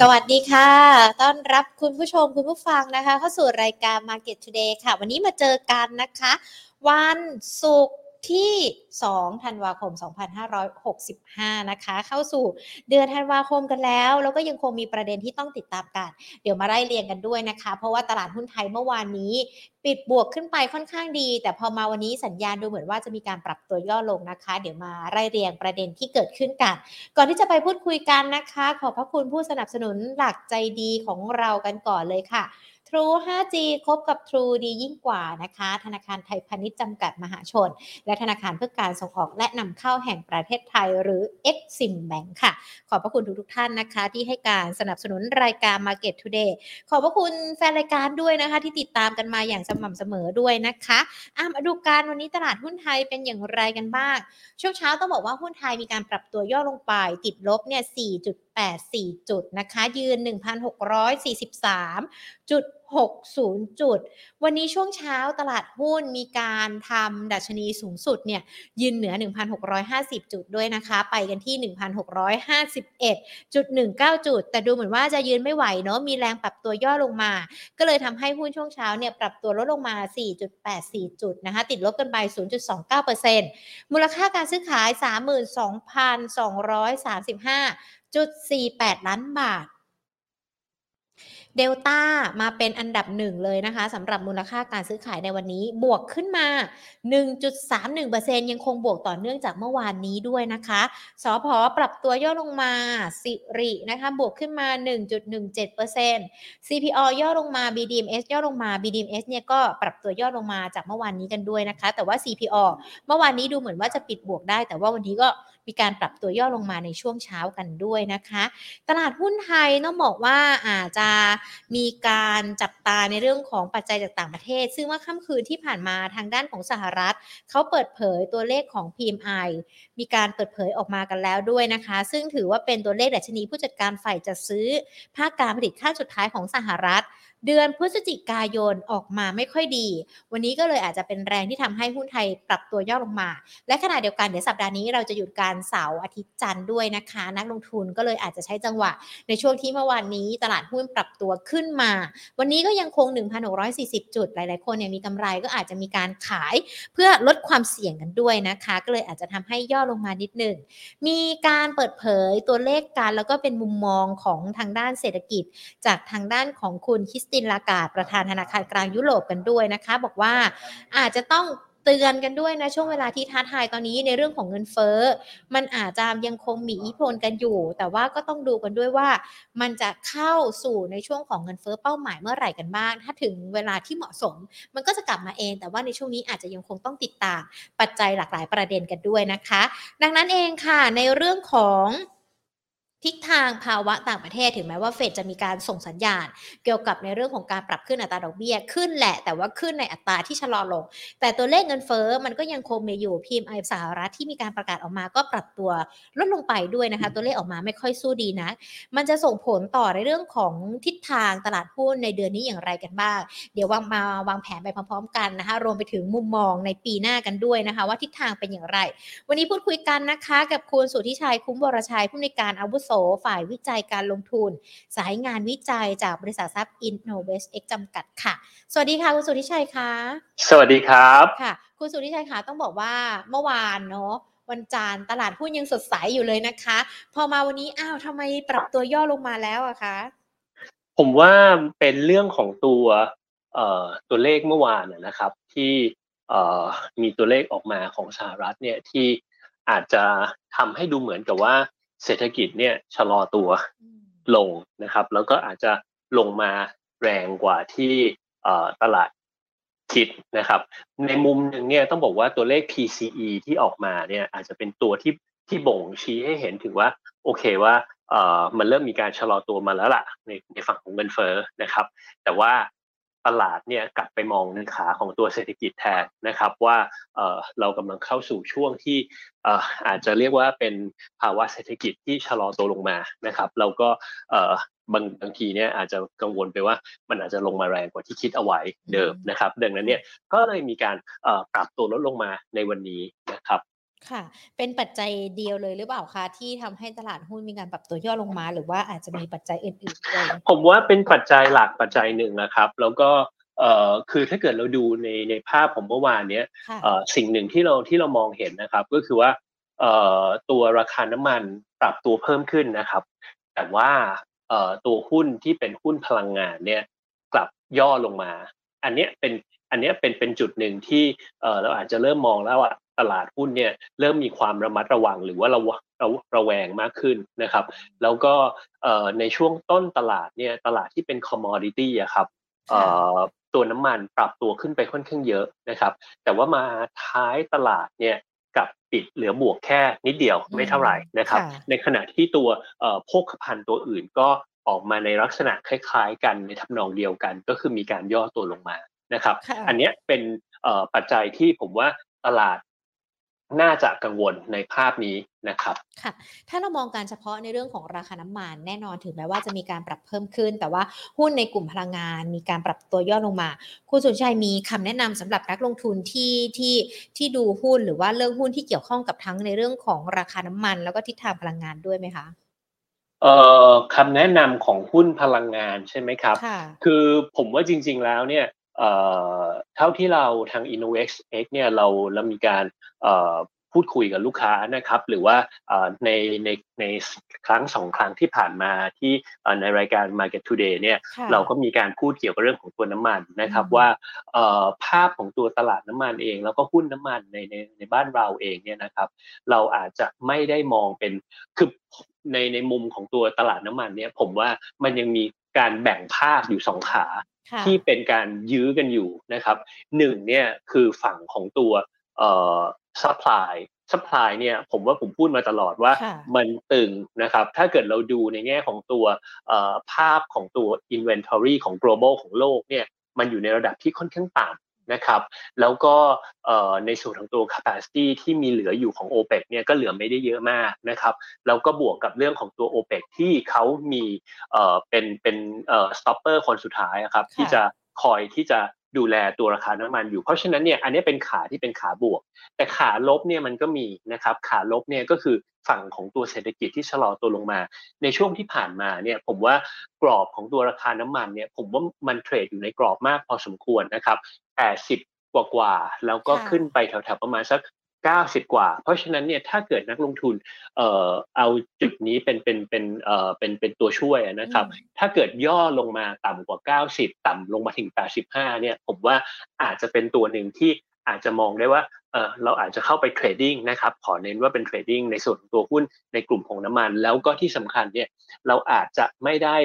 สวัสดีค่ะ ต้อนรับคุณผู้ชมคุณผู้ฟังนะคะ เข้าสู่รายการ Market Today ค่ะ วันนี้มาเจอกันนะคะ วันศุกร์ ที่ 2 ธันวาคม 2565 นะคะ เข้าสู่เดือนธันวาคมกันแล้ว แล้วก็ยังคงมีประเด็นที่ต้องติดตามกัน เดี๋ยวมาไล่เรียงกันด้วยนะคะ เพราะว่าตลาดหุ้นไทยเมื่อวานนี้ ปิดบวกขึ้นไปค่อนข้างดี แต่พอมาวันนี้สัญญาณดูเหมือนว่าจะมีการปรับตัวย่อลงนะคะ เดี๋ยวมาไล่เรียงประเด็นที่เกิดขึ้นกัน ก่อนที่จะไปพูดคุยกันนะคะ ขอบพระคุณผู้สนับสนุนหลักใจดีของเรากันก่อนเลยค่ะ True 5G คบกับ True ดียิ่งกว่านะคะ ธนาคารไทยพาณิชย์จำกัดมหาชน และธนาคารเพื่อการส่งออกและนำเข้าแห่งประเทศไทยหรือ Exim Bank ค่ะ ขอบพระคุณทุกๆท่านนะคะ ที่ให้การสนับสนุนรายการ Market Today ขอบพระคุณแฟนรายการด้วยนะคะ ที่ติดตามกันมาอย่างสม่ำเสมอด้วยนะคะอะมาดูการวันนี้ตลาดหุ้นไทยเป็นอย่างไรกันบ้าง ช่วงเช้าต้องบอกว่าหุ้นไทยมีการปรับตัวย่อลงไปติดลบเนี่ย 4. 4.84 จุดนะคะ ยืน 1,643จุด60 จุด วันนี้ช่วงเช้าตลาดหุ้นมีการทำดัชนีสูงสุดเนี่ยยืนเหนือ 1,650 จุดด้วยนะคะ ไปกันที่ 1,651.19 จุด แต่ดูเหมือนว่าจะยืนไม่ไหวเนาะ มีแรงปรับตัวย่อลงมา ก็เลยทำให้หุ้นช่วงเช้าเนี่ยปรับตัวลดลงมา 4.84 จุดนะคะ ติดลบกันไป 0.29%มูลค่าการซื้อขาย 32,235.48 ล้านบาทเดลต้ามาเป็นอันดับหนึ่งเลยนะคะสำหรับมูลค่าการซื้อขายในวันนี้บวกขึ้นมา 1.31%ยังคงบวกต่อเนื่องจากเมื่อวานนี้ด้วยนะคะสอพอปรับตัวย่อลงมาสิรินะคะบวกขึ้นมา 1.17% CPO ย่อลงมา BDMs ย่อลงมา BDMs เนี่ยก็ปรับตัวย่อลงมาจากเมื่อวานนี้กันด้วยนะคะ แต่ว่า CPO เมื่อวานนี้ดูเหมือนว่าจะปิดบวกได้ แต่ว่าวันนี้ก็ มีการปรับตัวย่อลงมาในช่วงเช้ากันด้วยนะคะ ตลาดหุ้นไทยต้องบอกว่าอาจจะมีการจับตาในเรื่องของปัจจัยจากต่างประเทศ ซึ่งว่าค่ำคืนที่ผ่านมาทางด้านของสหรัฐ เขาเปิดเผยตัวเลขของ PMI มีการเปิดเผยออกมากันแล้วด้วยนะคะ ซึ่งถือว่าเป็นตัวเลขดัชนีผู้จัดการฝ่ายจัดซื้อ ภาคการผลิตขั้นสุดท้ายของสหรัฐ เดือนพฤศจิกายนออกมาไม่ค่อยดี วันนี้ก็เลยอาจจะเป็นแรงที่ทำให้หุ้นไทยปรับตัวย่อลงมา และขณะเดียวกันเดี๋ยวสัปดาห์นี้เราจะหยุดการเสาร์อาทิตย์จันทร์ด้วยนะคะ นักลงทุนก็เลยอาจจะใช้จังหวะ ในช่วงที่เมื่อวานนี้ตลาดหุ้นปรับตัวขึ้นมา วันนี้ก็ยังคง 1,640 จุด หลาย ๆ คนเนี่ยมีกำไรก็อาจจะมีการขายเพื่อลดความเสี่ยงกันด้วยนะคะ ก็เลยอาจจะทำให้ย่อลงมานิดหนึ่งมีการเปิดเผยตัวเลขกันแล้วก็เป็นมุมมองของทางด้านเศรษฐกิจ จากทางด้านของคุณคิสตินลากาดประธานธนาคารกลางยุโรปกันด้วยนะคะ บอกว่าอาจจะต้องเตือนกันด้วยนะ ช่วงเวลาที่ท้าทายตอนนี้ในเรื่องของเงินเฟ้อ มันอาจจะยังคงมีอิทธิพลกันอยู่ แต่ว่าก็ต้องดูกันด้วยว่า มันจะเข้าสู่ในช่วงของเงินเฟ้อเป้าหมายเมื่อไหร่กันบ้าง ถ้าถึงเวลาที่เหมาะสม มันก็จะกลับมาเอง แต่ว่าในช่วงนี้อาจจะยังคงต้องติดตามปัจจัยหลากหลายประเด็นกันด้วยนะคะ ดังนั้นเองค่ะในเรื่องของ ทิศทางภาวะต่างประเทศถึงแม้ว่าเฟดจะมีการส่งสัญญาณ เกี่ยวกับในเรื่องของการปรับขึ้นอัตราดอกเบี้ยขึ้นแหละ แต่ว่าขึ้นในอัตราที่ชะลอลง แต่ตัวเลขเงินเฟ้อมันก็ยังคงมีอยู่ PMI สหรัฐที่มีการประกาศออกมาก็ปรับตัวลดลงไปด้วยนะคะ ตัวเลขออกมาไม่ค่อยสู้ดีนะ มันจะส่งผลต่อในเรื่องของทิศทางตลาดหุ้นในเดือนนี้อย่างไรกันบ้าง เดี๋ยววางมาวางแผนไปพร้อมๆ กันนะคะ รวมไปถึงมุมมองในปีหน้ากันด้วยนะคะ ว่าทิศทางเป็นอย่างไร วันนี้พูดคุยกันนะคะ กับคุณสุทธิชัยคุ้มวรชัยผู้ในการอาวุโสฝ่ายวิจัยการลงทุน สายงานวิจัยจากบริษัททรัพย์ Innovest X จำกัดค่ะ สวัสดีค่ะ คุณสุทธิชัยคะสวัสดีครับค่ะ คุณสุทธิชัยคะต้องบอกว่าเมื่อวานเนาะวันจันทร์ตลาดหุ้นยังสดใสอยู่เลยนะคะ พอมาวันนี้อ้าวทำไมปรับตัวย่อลงมาแล้วอะคะผมว่าเป็นเรื่องของตัวเอ่อตัวเลขเมื่อวานนะนะครับ ที่เอ่อมีตัวเลขออกมาของสหรัฐเนี่ยที่อาจจะทำให้ดูเหมือนกับว่า เศรษฐกิจเนี่ยชะลอตัวลงนะครับ แล้วก็อาจจะลงมาแรงกว่าที่เอ่อตลาดคิดนะครับ ในมุมหนึ่งเนี่ยต้องบอกว่าตัวเลข PCE ที่ออกมาเนี่ยอาจจะเป็นตัวที่ที่บ่งชี้ให้เห็นถึงว่าโอเคว่าเอ่อมันเริ่มมีการชะลอตัวมาแล้วล่ะในในฝั่งของเงินเฟ้อนะครับ แต่ว่า ตลาดเนี่ยกลับไปมองในขาของตัวเศรษฐกิจแทนนะครับว่าเรากำลังเข้าสู่ช่วงที่อาจจะเรียกว่าเป็นภาวะเศรษฐกิจที่ชะลอตัวลงมานะครับ เราก็บางบางทีเนี่ยอาจจะกังวลไปว่ามันอาจจะลงมาแรงกว่าที่คิดเอาไว้เดิมนะครับ ดังนั้นเนี่ยก็เลยมีการปรับตัวลดลงมาในวันนี้นะครับ ค่ะ เป็นปัจจัยเดียวเลยหรือเปล่าคะที่ทำให้ตลาดหุ้นมีการปรับตัวย่อลงมา หรือว่าอาจจะมีปัจจัยอื่นๆด้วยผมว่าเป็นปัจจัยหลักปัจจัยหนึ่งนะครับ แล้วก็เอ่อคือถ้าเกิดเราดูในในภาพของเมื่อวานเนี้ยค่ะเอ่อสิ่งหนึ่งที่เราที่เรามองเห็นนะครับ ก็คือว่าเอ่อตัวราคาน้ำมันปรับตัวเพิ่มขึ้นนะครับ แต่ว่าเอ่อตัวหุ้นที่เป็นหุ้นพลังงานเนี่ยกลับย่อลงมา อันเนี้ยเป็นอันเนี้ยเป็นเป็นจุดหนึ่งที่เอ่อเราอาจจะเริ่มมองแล้วว่า ตลาดหุ้นเนี่ยเริ่มมีความระมัดระวังหรือว่าระวะระระแวงมากขึ้นนะครับ แล้วก็เอ่อในช่วงต้นตลาดเนี่ยตลาดที่เป็น commodity อะครับเอ่อตัวน้ำมันปรับตัวขึ้นไปค่อนข้างเยอะนะครับ แต่ว่ามาท้ายตลาดเนี่ยกลับปิดเหลือบวกแค่นิดเดียวไม่เท่าไหร่นะครับค่ะในขณะที่ตัวเอ่อโภคภัณฑ์ตัวอื่นก็ออกมาในลักษณะคล้าย ๆ กันในทำนองเดียวกัน ก็คือมีการย่อตัวลงมานะครับค่ะอันเนี้ยเป็นเอ่อปัจจัยที่ผมว่าตลาด น่าจะกังวลในภาพนี้นะครับค่ะถ้าเรามองการเฉพาะในเรื่องของราคาน้ำมันแน่นอนถึงแม้ว่าจะมีการปรับเพิ่มขึ้น แต่ว่าหุ้นในกลุ่มพลังงาน มีการปรับตัวย่อลงมา คุณสุนชัยมีคำแนะนำสำหรับนักลงทุนที่ที่ที่ดูหุ้นหรือว่าเลือกหุ้นที่เกี่ยวข้องกับทั้งในเรื่องของราคาน้ำมัน แล้วก็ทิศทางพลังงานด้วยไหมคะเอ่อคำแนะนำของหุ้นพลังงานใช่ไหมครับค่ะคือผมว่าจริง ๆแล้วเนี่ย เอ่อเท่าที่เราทาง Innovex X เนี่ยเราเรามีการเอ่อพูดคุยกับลูกค้านะครับ หรือว่าเอ่อในในในครั้งสองครั้งที่ผ่านมาที่เอ่อในรายการ Market Today เนี่ยค่ะเราก็มีการพูดเกี่ยวกับเรื่องของตัวน้ำมันนะครับอืมว่าเอ่อภาพของตัวตลาดน้ำมันเอง แล้วก็หุ้นน้ำมันในในในบ้านเราเองเนี่ยนะครับ เราอาจจะไม่ได้มองเป็นคือในในมุมของตัวตลาดน้ำมันเนี่ยผมว่ามันยังมีการแบ่งภาพอยู่สองขาค่ะ ที่เป็นการยื้อกันอยู่นะครับหนึ่งเนี่ยคือฝั่งของตัวเอ่อ supply supply เนี่ยผมว่าผมพูดมาตลอดว่าค่ะมันตึงนะครับถ้าเกิดเราดูในแง่ของตัวเอ่อภาพของตัว inventory ของ global ของโลกเนี่ยมันอยู่ในระดับที่ค่อนข้างต่ำ นะครับ แล้วก็เอ่อในส่วนของตัว capacity ที่มีเหลืออยู่ของ OPEC เนี่ยก็เหลือไม่ได้เยอะมากนะครับแล้วก็บวกกับเรื่องของตัว OPEC ที่เขามีเอ่อเป็นเป็นเอ่อ stopper คนสุดท้ายอะครับค่ะที่จะคอยที่จะ ดูแลตัวราคาน้ำมันอยู่ เพราะฉะนั้นเนี่ยอันนี้เป็นขาที่เป็นขาบวก แต่ขาลบเนี่ยมันก็มีนะครับขาลบเนี่ยก็คือฝั่งของตัวเศรษฐกิจที่ชะลอตัวลงมา ในช่วงที่ผ่านมาเนี่ยผมว่ากรอบของตัวราคาน้ำมันเนี่ยผมว่ามันเทรดอยู่ในกรอบมากพอสมควรนะครับ80กว่ากว่าๆแล้วก็ค่ะขึ้นไปแถวๆประมาณสัก 90 กว่า เพราะฉะนั้นเนี่ยถ้าเกิดนักลงทุนเอ่อเอาจุดนี้เป็นเป็นเป็นเอ่อเป็นเป็นตัวช่วยอะนะครับอืมถ้าเกิดย่อลงมาต่ำกว่า 90 ต่ำลงมาถึง 85 เนี่ยผมว่าอาจจะเป็นตัวหนึ่งที่อาจจะมองได้ว่าเออเราอาจจะเข้าไป trading นะครับขอเน้นว่าเป็น trading ในส่วนของตัวหุ้นในกลุ่มของน้ำมัน แล้วก็ที่สำคัญเนี่ยเราอาจจะไม่ได้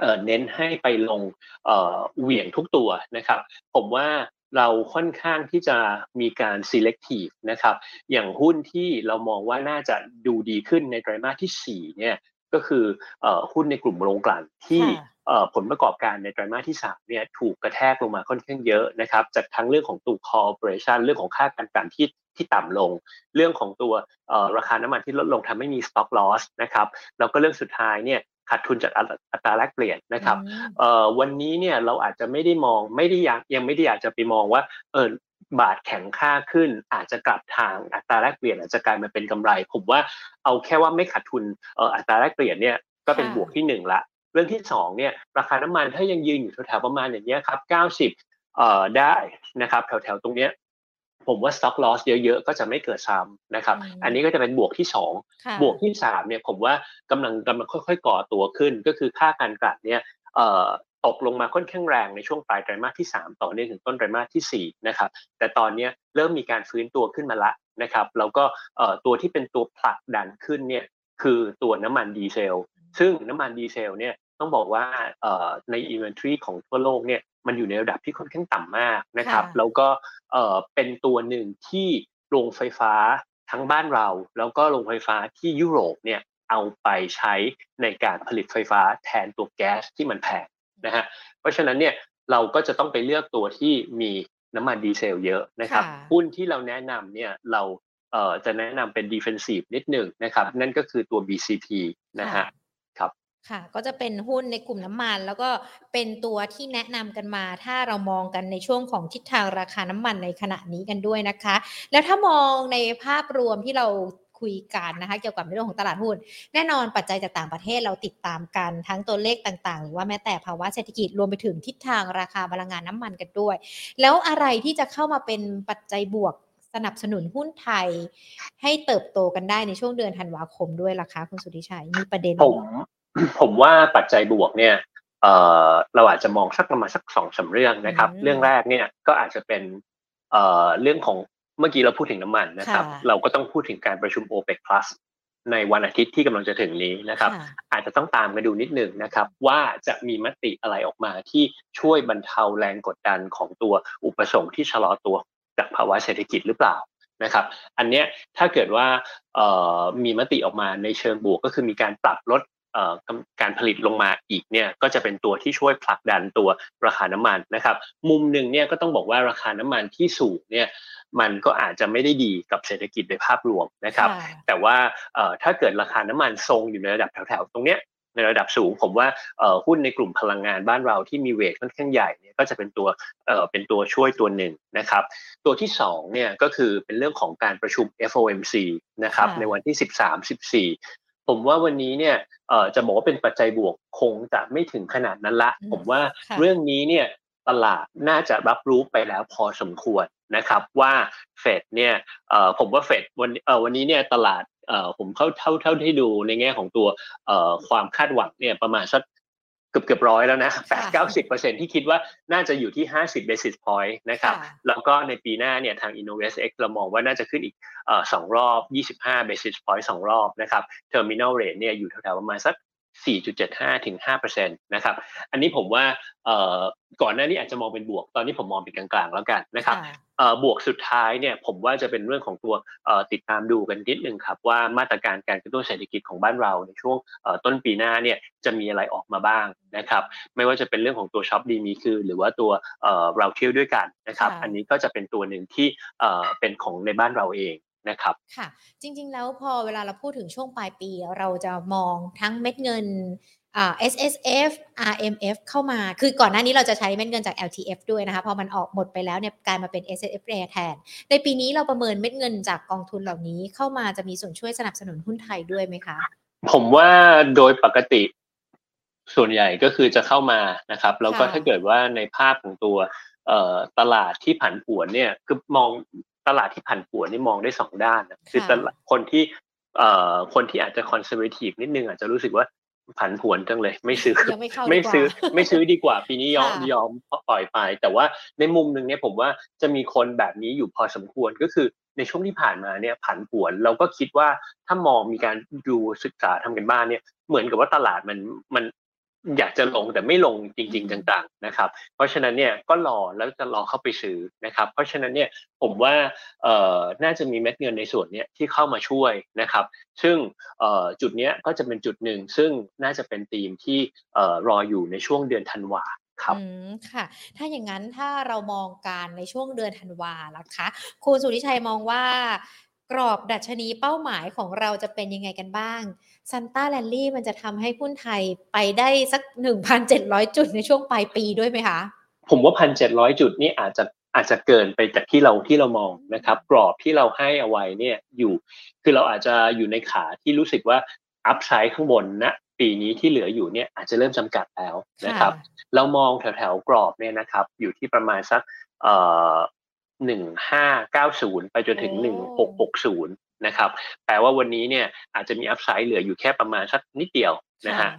เอ่อเน้นให้ไปลงเอ่อเหวี่ยงทุกตัวนะครับ ผมว่า เราค่อนข้างที่จะมีการ selective นะครับ อย่างหุ้นที่เรามองว่าน่าจะดูดีขึ้นในไตรมาสที่4เนี่ยก็คือเอ่อหุ้นในกลุ่มโรงกลั่นที่ค่ะเอ่อผลประกอบการในไตรมาสที่3เนี่ยถูกกระแทกลงมาค่อนข้างเยอะนะครับจากทั้งเรื่องของตัว corporation เรื่องของค่าการกลั่นที่ที่ต่ำลง เรื่องของตัวเอ่อราคาน้ำมันที่ลดลงทำให้มี stock loss นะครับแล้วก็เรื่องสุดท้ายเนี่ย ขาดทุนจากอัตราอัตราแลกเปลี่ยนนะครับอืมเอ่อวันนี้เนี่ยเราอาจจะไม่ได้มองไม่ได้อยากยังไม่ได้อยากจะไปมองว่าเออบาทแข็งค่าขึ้น อาจจะกลับทางอัตราแลกเปลี่ยนอาจจะกลายมาเป็นกำไร ผมว่าเอาแค่ว่าไม่ขาดทุนเอ่ออัตราแลกเปลี่ยนเนี่ยก็เป็นค่ะบวกที่หนึ่งละ เรื่องที่สองเนี่ยราคาน้ำมันถ้ายังยืนอยู่แถวๆประมาณอย่างเงี้ยครับ90เอ่อได้นะครับแถวๆตรงเนี้ย ผมว่า stock loss เยอะๆ ก็จะไม่เกิดซ้ำนะครับอืมอันนี้ก็จะเป็นบวกที่สองค่ะบวกที่สามเนี่ยผมว่ากำลังกำลังค่อยๆ ก่อตัวขึ้น ก็คือค่าการกลั่นเนี่ยเอ่อตกลงมาค่อนข้างแรงในช่วงปลายไตรมาสที่ 3 ต่อเนื่องถึงต้นไตรมาสที่ 4 นะครับ แต่ตอนเนี้ยเริ่มมีการฟื้นตัวขึ้นมาละนะครับแล้วก็เอ่อตัวที่เป็นตัวผลักดันขึ้นเนี่ยคือตัวน้ำมันดีเซล ซึ่งน้ำมันดีเซลเนี่ย ต้องบอกว่าเอ่อใน inventory ของทั่วโลกเนี่ยมันอยู่ในระดับที่ค่อนข้างต่ำมากนะครับค่ะแล้วก็เอ่อเป็นตัวหนึ่งที่โรงไฟฟ้าทั้งบ้านเรา แล้วก็โรงไฟฟ้าที่ยุโรปเนี่ยเอาไปใช้ในการผลิตไฟฟ้าแทนตัวแก๊สที่มันแพงนะฮะเพราะฉะนั้นเนี่ยเราก็จะต้องไปเลือกตัวที่มีน้ำมันดีเซลเยอะนะครับค่ะหุ้นที่เราแนะนำเนี่ยเราเอ่อจะแนะนำเป็น defensive นิดหนึ่งนะครับ นั่นก็คือตัว BCP นะฮะ ค่ะ ก็จะเป็นหุ้นในกลุ่มน้ำมัน แล้วก็เป็นตัวที่แนะนำกันมา ถ้าเรามองกันในช่วงของทิศทางราคาน้ำมันในขณะนี้กันด้วยนะคะ แล้วถ้ามองในภาพรวมที่เราคุยกันนะคะเกี่ยวกับเรื่องของตลาดหุ้น แน่นอนปัจจัยจากต่างประเทศเราติดตามกันทั้งตัวเลขต่างๆ หรือว่าแม้แต่ภาวะเศรษฐกิจรวมไปถึงทิศทางราคาพลังงานน้ำมันกันด้วย แล้วอะไรที่จะเข้ามาเป็นปัจจัยบวกสนับสนุนหุ้นไทย ให้เติบโตกันได้ในช่วงเดือนธันวาคมด้วยล่ะคะคุณสุธิชัยมีประเด็นผม ผมว่าปัจจัยบวกเนี่ยเอ่อเราอาจจะมองสักประมาณสักสองสาเรื่องนะครับอืมเรื่องแรกเนี่ยก็อาจจะเป็นเอ่อเรื่องของเมื่อกี้เราพูดถึงน้ำมันนะครับค่ะเราก็ต้องพูดถึงการประชุม OPEC Plus ในวันอาทิตย์ที่กำลังจะถึงนี้นะครับค่ะอาจจะต้องตามมาดูนิดหนึ่งนะครับ ว่าจะมีมติอะไรออกมาที่ช่วยบรรเทาแรงกดดันของตัวอุปสงค์ที่ชะลอตัวจากภาวะเศรษฐกิจหรือเปล่านะครับ อันเนี้ยถ้าเกิดว่าเอ่อมีมติออกมาในเชิงบวกก็คือมีการปรับลดเอ่อ กำการผลิตลงมาอีกเนี่ยก็จะเป็นตัวที่ช่วยผลักดันตัวราคาน้ำมันนะครับมุมหนึ่งเนี่ยก็ต้องบอกว่าราคาน้ำมันที่สูงเนี่ยมันก็อาจจะไม่ได้ดีกับเศรษฐกิจโดยภาพรวมนะครับค่ะแต่ว่าเอ่อถ้าเกิดราคาน้ำมันทรงอยู่ในระดับแถวๆตรงเนี้ยในระดับสูงผมว่าเอ่อหุ้นในกลุ่มพลังงานบ้านเราที่มีเวทค่อนข้างใหญ่เนี่ยก็จะเป็นตัวเอ่อเป็นตัวช่วยตัวหนึ่งนะครับ ตัวที่สองเนี่ยก็คือเป็นเรื่องของการประชุม FOMC นะครับค่ะในวันที่ 13 14 ผมว่าวันนี้เนี่ยเอ่อจะบอกว่าเป็นปัจจัยบวกคงจะไม่ถึงขนาดนั้นละอืมผมว่าค่ะเรื่องนี้เนี่ยตลาดน่าจะรับรู้ไปแล้วพอสมควรนะครับว่าเฟดเนี่ยเอ่อผมว่าเฟดวันเอ่อวันนี้เนี่ยตลาดเอ่อผมเข้าเท่าเท่าที่ดูในแง่ของตัวเอ่อความคาดหวังเนี่ยประมาณสัก เกือบเกือบร้อยแล้วนะแปดเก้าสิบเปอร์เซ็นที่คิดว่าน่าจะอยู่ที่ห้าสิบ basis point นะครับค่ะแล้วก็ในปีหน้าเนี่ยทาง InnovestX เรามองว่าน่าจะขึ้นอีกเอ่อสองรอบ25 basis point สองรอบนะครับ Terminal rate เนี่ยอยู่แถวๆประมาณสัก 4.75ถึง5%นะครับ อันนี้ผมว่าเอ่อก่อนหน้านี้อาจจะมองเป็นบวก ตอนนี้ผมมองเป็นกลางๆแล้วกันนะครับค่ะเอ่อบวกสุดท้ายเนี่ยผมว่าจะเป็นเรื่องของตัวเอ่อติดตามดูกันนิดนึงครับว่ามาตรการการกระตุ้นเศรษฐกิจของบ้านเราในช่วงเอ่อต้นปีหน้าเนี่ยจะมีอะไรออกมาบ้างนะครับ ไม่ว่าจะเป็นเรื่องของตัวช็อปดีมีคือ หรือว่าตัวเอ่อเราเที่ยวด้วยกันนะครับค่ะอันนี้ก็จะเป็นตัวหนึ่งที่เอ่อเป็นของในบ้านเราเอง นะครับค่ะ จริง ๆ แล้วพอเวลาเราพูดถึงช่วงปลายปี เราจะมองทั้งเม็ดเงินอ่า S S F R M F เข้ามา คือก่อนหน้านี้เราจะใช้เม็ดเงินจาก L T F ด้วยนะคะ พอมันออกหมดไปแล้วเนี่ยกลายมาเป็น S S F แทน ในปีนี้เราประเมินเม็ดเงินจากกองทุนเหล่านี้เข้ามาจะมีส่วนช่วยสนับสนุนหุ้นไทยด้วยไหมคะ ผมว่าโดยปกติส่วนใหญ่ก็คือจะเข้ามานะครับ แล้วก็ค่ะถ้าเกิดว่าในภาพของตัวเอ่อตลาดที่ผันผวนเนี่ยคือมอง ตลาดที่ผันผวนนี่มองได้สองด้านนะคือตลาดคนที่เอ่อคนที่อาจจะคอนเซอร์เวทีฟนิดนึงอาจจะรู้สึกว่าผันผวนจังเลย ไม่ซื้อยังไม่เข้าไม่ดีกว่าซื้อไม่ซื้อดีกว่า ปีนี้ยอมค่ะยอมปล่อยไป แต่ว่าในมุมหนึ่งเนี่ยผมว่าจะมีคนแบบนี้อยู่พอสมควรก็คือในช่วงที่ผ่านมาเนี่ยผันผวนเราก็คิดว่าถ้ามองมีการดูศึกษาทำกันบ้านเนี่ยเหมือนกับว่าตลาดมันมัน อยากจะลงแต่ไม่ลงจริง ๆ จังๆนะครับ เพราะฉะนั้นเนี่ยก็รอแล้วจะรอเข้าไปซื้อนะครับ เพราะฉะนั้นเนี่ยผมว่าเอ่อน่าจะมีเม็ดเงินในส่วนเนี้ยที่เข้ามาช่วยนะครับ ซึ่งเอ่อจุดเนี้ยก็จะเป็นจุดหนึ่งซึ่งน่าจะเป็นธีมที่เอ่อรออยู่ในช่วงเดือนธันวาครับอืมค่ะ ถ้าอย่างนั้นถ้าเรามองการในช่วงเดือนธันวาล่ะคะคุณสุริชัยมองว่ากรอบดัชนีเป้าหมายของเราจะเป็นยังไงกันบ้าง Santa rally มันจะทำให้หุ้นไทยไปได้สัก 1,700 จุดในช่วงปลายปีด้วยไหมคะ ผมว่าพันเจ็ดร้อยจุดนี่อาจจะอาจจะเกินไปจากที่เราที่เรามองนะครับ กรอบที่เราให้เอาไว้เนี่ยอยู่ คือเราอาจจะอยู่ในขาที่รู้สึกว่า upside ข้างบนนะปีนี้ที่เหลืออยู่เนี่ยอาจจะเริ่มจำกัดแล้วนะครับ เรามองแถวแถวๆกรอบเนี่ยนะครับ อยู่ที่ประมาณสักเอ่อหนึ่งห้าเก้าศูนย์ไปจนถึงหนึ่งหกหกศูนย์นะครับแปลว่าวันนี้เนี่ยอาจจะมีอัพไซด์เหลืออยู่แค่ประมาณสักนิดเดียวนะฮะ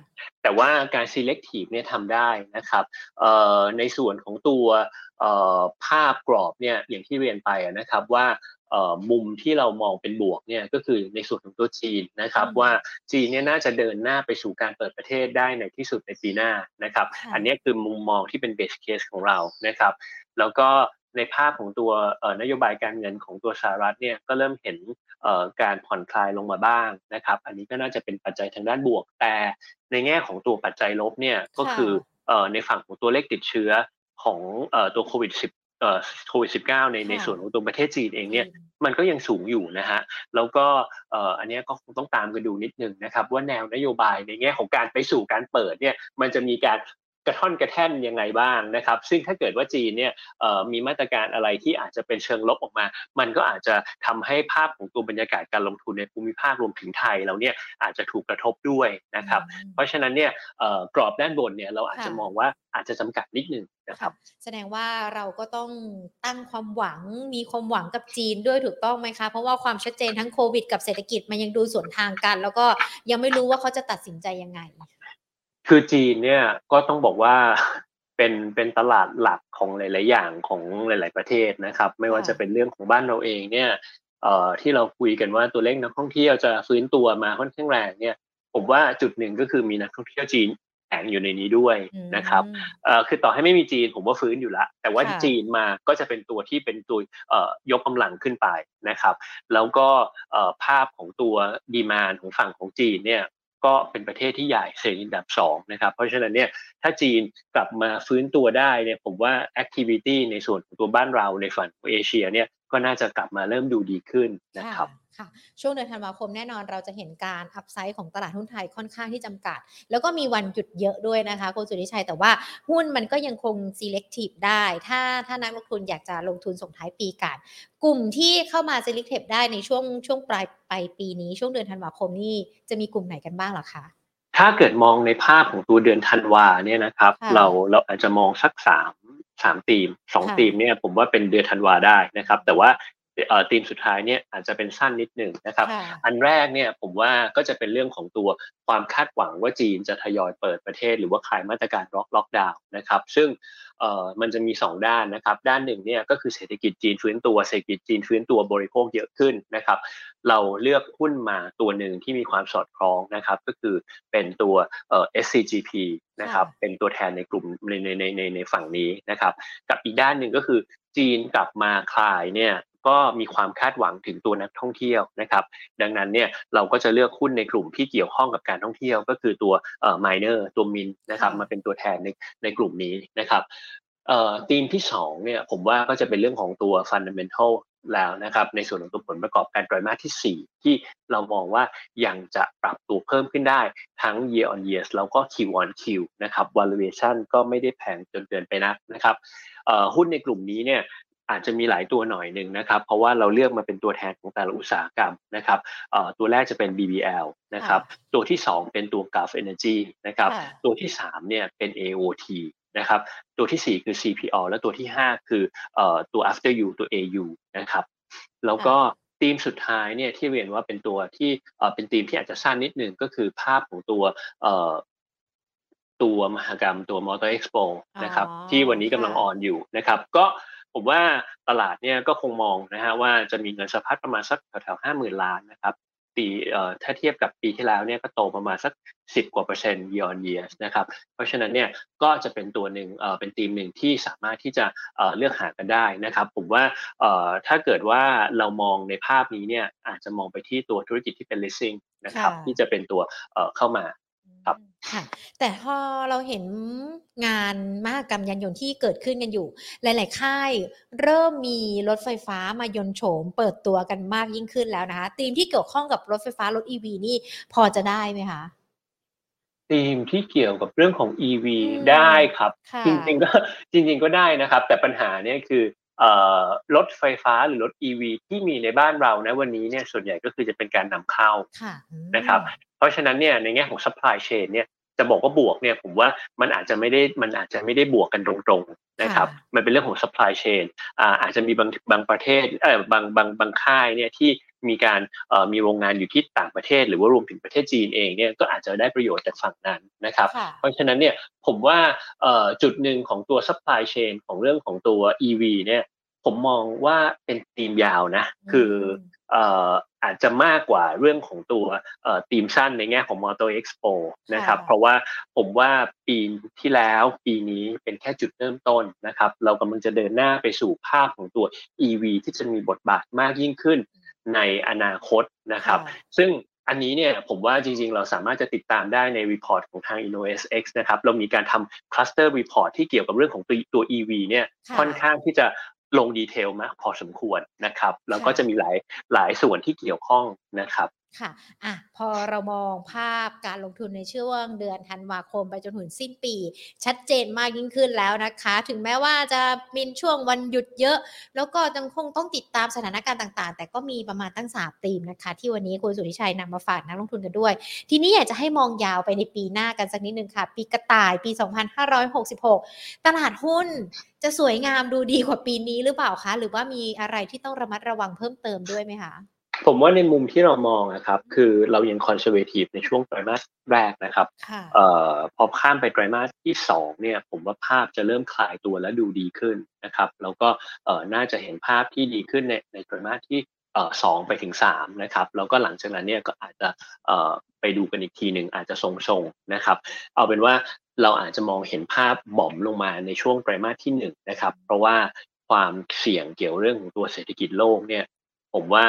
แต่ว่าการ selective เนี่ยทำได้นะครับเอ่อในส่วนของตัวเอ่อภาพกรอบเนี่ยอย่างที่เรียนไปอะนะครับว่าเอ่อมุมที่เรามองเป็นบวกเนี่ยก็คือในส่วนของตัวจีนนะครับอืมว่าจีนเนี่ยน่าจะเดินหน้าไปสู่การเปิดประเทศได้ในที่สุดในปีหน้านะครับค่ะอันเนี้ยคือมุมมองที่เป็น base case ของเรานะครับ แล้วก็ ในภาพของตัวเอ่อนโยบายการเงินของตัวสหรัฐเนี่ยก็เริ่มเห็นเอ่อการผ่อนคลายลงมาบ้างนะครับ อันนี้ก็น่าจะเป็นปัจจัยทางด้านบวก แต่ในแง่ของตัวปัจจัยลบเนี่ยก็คือเอ่อในฝั่งของตัวเลขติดเชื้อของเอ่อตัวโควิดโควิดสิในในส่วนของตัวประเทศจีนเองเนี่ยมันก็ยังสูงอยู่นะฮะแล้วก็อันนี้ก็คงต้องตามกันดูนิดนึงนะครับ ว่าแนวนโยบายในแง่ของการไปสู่การเปิดเนี่ยมันจะมีการ กระท่อนกระแท่นยังไงบ้างนะครับ ซึ่งถ้าเกิดว่าจีนเนี่ยมีมาตรการอะไรที่อาจจะเป็นเชิงลบออกมา มันก็อาจจะทำให้ภาพของตัวบรรยากาศการลงทุนในภูมิภาครวมถึงไทยเราเนี่ยอาจจะถูกกระทบด้วยนะครับ เพราะฉะนั้นเนี่ยกรอบด้านบนเนี่ยเราอาจจะมองว่าอาจจะจำกัดนิดนึงนะครับ แสดงว่าเราก็ต้องตั้งความหวังมีความหวังกับจีนด้วยถูกต้องไหมคะ เพราะว่าความชัดเจนทั้งโควิดกับเศรษฐกิจมันยังดูสวนทางกัน แล้วก็ยังไม่รู้ว่าเขาจะตัดสินใจยังไง คือจีนเนี่ยก็ต้องบอกว่าเป็นเป็นตลาดหลักของหลาย ๆ อย่างของหลาย ๆ ประเทศนะครับ ไม่ว่าจะเป็นเรื่องของบ้านเราเองเนี่ยเอ่อที่เราคุยกันว่าตัวเลขนักท่องเที่ยวจะฟื้นตัวมาค่อนข้างแรงเนี่ยผมว่าจุดหนึ่งก็คือมีนักท่องเที่ยวจีนแอบอยู่ในนี้ด้วยนะครับเอ่อคือต่อให้ไม่มีจีนผมว่าฟื้นอยู่ละ แต่ว่าจีนมาก็จะเป็นตัวที่เป็นตัวเอ่อยกกำลังขึ้นไปนะครับ แล้วก็เอ่อภาพของตัว demand ของฝั่งของจีนเนี่ย ก็เป็นประเทศที่ใหญ่เศรษฐกิจอันดับ2นะครับเพราะฉะนั้นเนี่ยถ้าจีนกลับมาฟื้นตัวได้เนี่ยผมว่า activity ในส่วนของตัวบ้านเราในฝั่งของเอเชียเนี่ยก็น่าจะกลับมาเริ่มดูดีขึ้นนะครับ ค่ะ ช่วงเดือนธันวาคมแน่นอนเราจะเห็นการ upside ของตลาดหุ้นไทยค่อนข้างที่จำกัด แล้วก็มีวันหยุดเยอะด้วยนะคะคุณสุริชัยแต่ว่าหุ้นมันก็ยังคง selective ได้ ถ้าถ้านักลงทุนอยากจะลงทุนส่งท้ายปีกันกลุ่มที่เข้ามา selective ได้ในช่วงช่วงปลายปลายปีนี้ช่วงเดือนธันวาคมนี่จะมีกลุ่มไหนกันบ้างหรอคะถ้าเกิดมองในภาพของตัวเดือนธันวาเนี่ยนะครับ เราเราอาจจะมองสักสามสามธีมสองธีมเนี่ยผมว่าเป็นเดือนธันวาได้นะครับ แต่ว่า ธีมสุดท้ายเนี่ยอาจจะเป็นสั้นนิดหนึ่งนะครับ อันแรกเนี่ยผมว่าก็จะเป็นเรื่องของตัวความคาดหวังว่าจีนจะทยอยเปิดประเทศ หรือว่าคลายมาตรการล็อกล็อกดาวน์นะครับ ซึ่งเอ่อมันจะมี 2 ด้านนะครับ ด้านหนึ่งเนี่ยก็คือเศรษฐกิจจีนฟื้นตัวเศรษฐกิจจีนฟื้นตัวบริโภคเยอะขึ้นนะครับ เราเลือกหุ้นมาตัวหนึ่งที่มีความสอดคล้องนะครับ ก็คือเป็นตัวเอ่อ SCGP นะครับเป็นตัวแทนในกลุ่มในในในในฝั่งนี้นะครับ กับอีกด้านหนึ่งก็คือจีนกลับมาคลายเนี่ย ก็มีความคาดหวังถึงตัวนักท่องเที่ยวนะครับ ดังนั้นเนี่ยเราก็จะเลือกหุ้นในกลุ่มที่เกี่ยวข้องกับการท่องเที่ยว ก็คือตัวเอ่อ miner ตัวมินนะครับมาเป็นตัวแทนในในกลุ่มนี้นะครับเอ่อธีมที่2เนี่ยผมว่าก็จะเป็นเรื่องของตัว fundamental แล้วนะครับในส่วนของตัวผลประกอบการไตรมาสที่ 4 ที่เรามองว่ายังจะปรับตัวเพิ่มขึ้นได้ทั้ง year on year แล้วก็ Q on Q นะครับ valuation ก็ไม่ได้แพงจนเกินไปนักนะครับหุ้นในกลุ่มนี้เนี่ย อาจจะมีหลายตัวหน่อยหนึ่งนะครับ เพราะว่าเราเลือกมาเป็นตัวแทนของแต่ละอุตสาหกรรมนะครับตัวแรกจะเป็น BBL นะครับ ตัวที่ 2 เป็นตัว Gulf Energy นะครับ ตัวที่3เนี่ยเป็น AOT นะครับ ตัวที่ 4 คือ CPO และตัวที่ 5 คือตัว After You ตัว AU นะครับ แล้วก็ทีมสุดท้ายเนี่ยที่เรียนว่าเป็นตัวที่เป็นทีมที่อาจจะสั้นนิดนึงก็คือภาพของตัวตัวมหกรรมตัว Motor Expo นะครับที่วันนี้กำลังออนอยู่นะครับ ก็ ผมว่าตลาดเนี่ยก็คงมองนะฮะว่าจะมีเงินสะพัดประมาณสักแถวๆห้าหมื่นล้านนะครับปีเอ่อถ้าเทียบกับปีที่แล้วเนี่ยก็โตประมาณสักสิบกว่าเปอร์เซ็นต์ year on year นะครับเพราะฉะนั้นเนี่ยก็จะเป็นตัวหนึ่งเอ่อเป็นทีมหนึ่งที่สามารถที่จะเอ่อเลือกหากันได้นะครับผมว่าเอ่อถ้าเกิดว่าเรามองในภาพนี้เนี่ยอาจจะมองไปที่ตัวธุรกิจที่เป็น leasing นะครับที่จะเป็นตัวเอ่อเข้ามา ครับค่ะ แต่พอเราเห็นงานมหกรรมยานยนต์ที่เกิดขึ้นกันอยู่ หลาย ๆ ค่าย เริ่มมีรถไฟฟ้ามายนโฉม เปิดตัวกันมากยิ่งขึ้นแล้วนะคะธีมที่เกี่ยวข้องกับรถไฟฟ้ารถ EV นี่พอจะได้ไหมคะธีมที่เกี่ยวกับเรื่องของ EV ได้ครับ จริงๆก็จริง ๆก็ได้นะครับ แต่ปัญหาเนี่ยคือ รถไฟฟ้าหรือรถ EV ที่มีในบ้านเรานะวันนี้เนี่ยส่วนใหญ่ก็คือจะเป็นการนำเข้านะครับ เพราะฉะนั้นเนี่ยในแง่ของ supply chain เนี่ย จะบอกว่าบวกเนี่ยผมว่ามันอาจจะไม่ได้มันอาจจะไม่ได้บวกกันตรงๆนะครับมันเป็นเรื่องของ supply chain อ่าอาจจะมีบางบางประเทศเออบางบางบางค่ายเนี่ยที่มีการเอ่อมีโรงงานอยู่ที่ต่างประเทศ หรือว่ารวมถึงประเทศจีนเองเนี่ยก็อาจจะได้ประโยชน์จากฝั่งนั้นนะครับ เพราะฉะนั้นเนี่ยผมว่าเอ่อจุดหนึ่งของตัว supply chain ของเรื่องของตัว EV เนี่ย ผมมองว่าเป็นธีมยาวนะ คืออาจจะมากกว่าเรื่องของตัวธีมสั้นในแง่ของ Motor Expo นะครับ เพราะว่าผมว่าปีที่แล้วปีนี้เป็นแค่จุดเริ่มต้นนะครับ เรากำลังจะเดินหน้าไปสู่ภาพของตัว EV ที่จะมีบทบาทมากยิ่งขึ้นในอนาคตนะครับ ซึ่งอันนี้เนี่ยผมว่าจริงๆ เราสามารถจะติดตามได้ใน report ของทาง InnovestX นะครับ เรามีการทำ Cluster Report ที่เกี่ยวกับเรื่องของตัวตัว EV เนี่ยค่อนข้างที่จะ ลงดีเทลมากพอสมควรนะครับ แล้วก็จะมีหลายหลายส่วนที่เกี่ยวข้องนะครับ ค่ะอะ พอเรามองภาพการลงทุนในช่วงเดือนธันวาคมไปจนถึงสิ้นปี ชัดเจนมากยิ่งขึ้นแล้วนะคะ ถึงแม้ว่าจะมีช่วงวันหยุดเยอะ แล้วก็ยังคงต้องติดตามสถานการณ์ต่างๆ แต่ก็มีประมาณตั้งสามธีมนะคะ ที่วันนี้คุณสุริชัยนำมาฝากนักลงทุนกันด้วย ทีนี้อยากจะให้มองยาวไปในปีหน้ากันสักนิดนึงค่ะ ปีกระต่ายปี 2566 ตลาดหุ้นจะสวยงามดูดีกว่าปีนี้หรือเปล่าคะ หรือว่ามีอะไรที่ต้องระมัดระวังเพิ่มเติมด้วยไหมคะ ผมว่าในมุมที่เรามองนะครับ คือเรายังคอนเซอร์เวทีฟในช่วงไตรมาสแรกนะครับออพอข้ามไปไตรมาสที่สองเนี่ย ผมว่าภาพจะเริ่มคลายตัวและดูดีขึ้นนะครับ แล้วก็เออน่าจะเห็นภาพที่ดีขึ้นในในไตรมาสที่เออสองไปถึงสามนะครับแล้วก็หลังจากนั้นเนี่ยก็อาจจะเออไปดูกันอีกทีหนึ่งอาจจะทรงๆนะครับ เอาเป็นว่าเราอาจจะมองเห็นภาพหม่อมลงมาในช่วงไตรมาสที่หนึ่งนะครับ เพราะว่าความเสี่ยงเกี่ยวเรื่องของตัวเศรษฐกิจโลกเนี่ย ผมว่า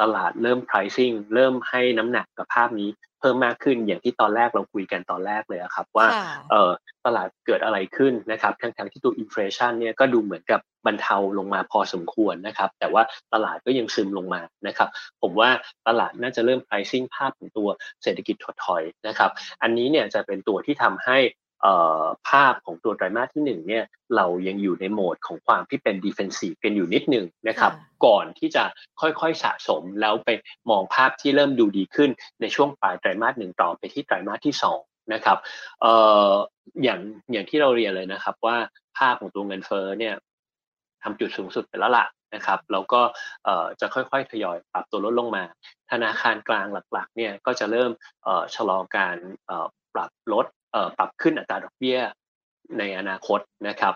ตลาดเริ่ม pricing เริ่มให้น้ำหนักกับภาพนี้เพิ่มมากขึ้นอย่างที่ตอนแรกเราคุยกันตอนแรกเลยครับ ว่าตลาดเกิดอะไรขึ้นนะครับทั้งทั้งที่ตัวอินฟลชันเนี่ยก็ดูเหมือนกับบรรเทาลงมาพอสมควรนะครับ แต่ว่าตลาดก็ยังซึมลงมานะครับ ผมว่าตลาดน่าจะเริ่ม pricing ภาพของตัวเศรษฐกิจถดถอยนะครับ อันนี้เนี่ยจะเป็นตัวที่ทำให้ ภาพของตัวไตรมาสที่1เนี่ยเรายังอยู่ในโหมดของความที่เป็นดิเฟนซีฟกันอยู่นิดหนึ่งนะครับก่อนที่จะค่อยๆสะสมแล้วไปมองภาพที่เริ่มดูดีขึ้นในช่วงปลายไตรมาสหนึ่งต่อไปที่ไตรมาสที่2นะครับเอ่ออย่างอย่างที่เราเรียนเลยนะครับว่าภาพของตัวเงินเฟ้อเนี่ยทำจุดสูงสุดไปแล้วล่ะนะครับแล้วก็จะค่อยๆทยอยปรับตัวลดลงมา ธนาคารกลางหลักๆเนี่ยก็จะเริ่มชะลอการปรับลด ปรับขึ้นอัตราดอกเบี้ยในอนาคตนะครับ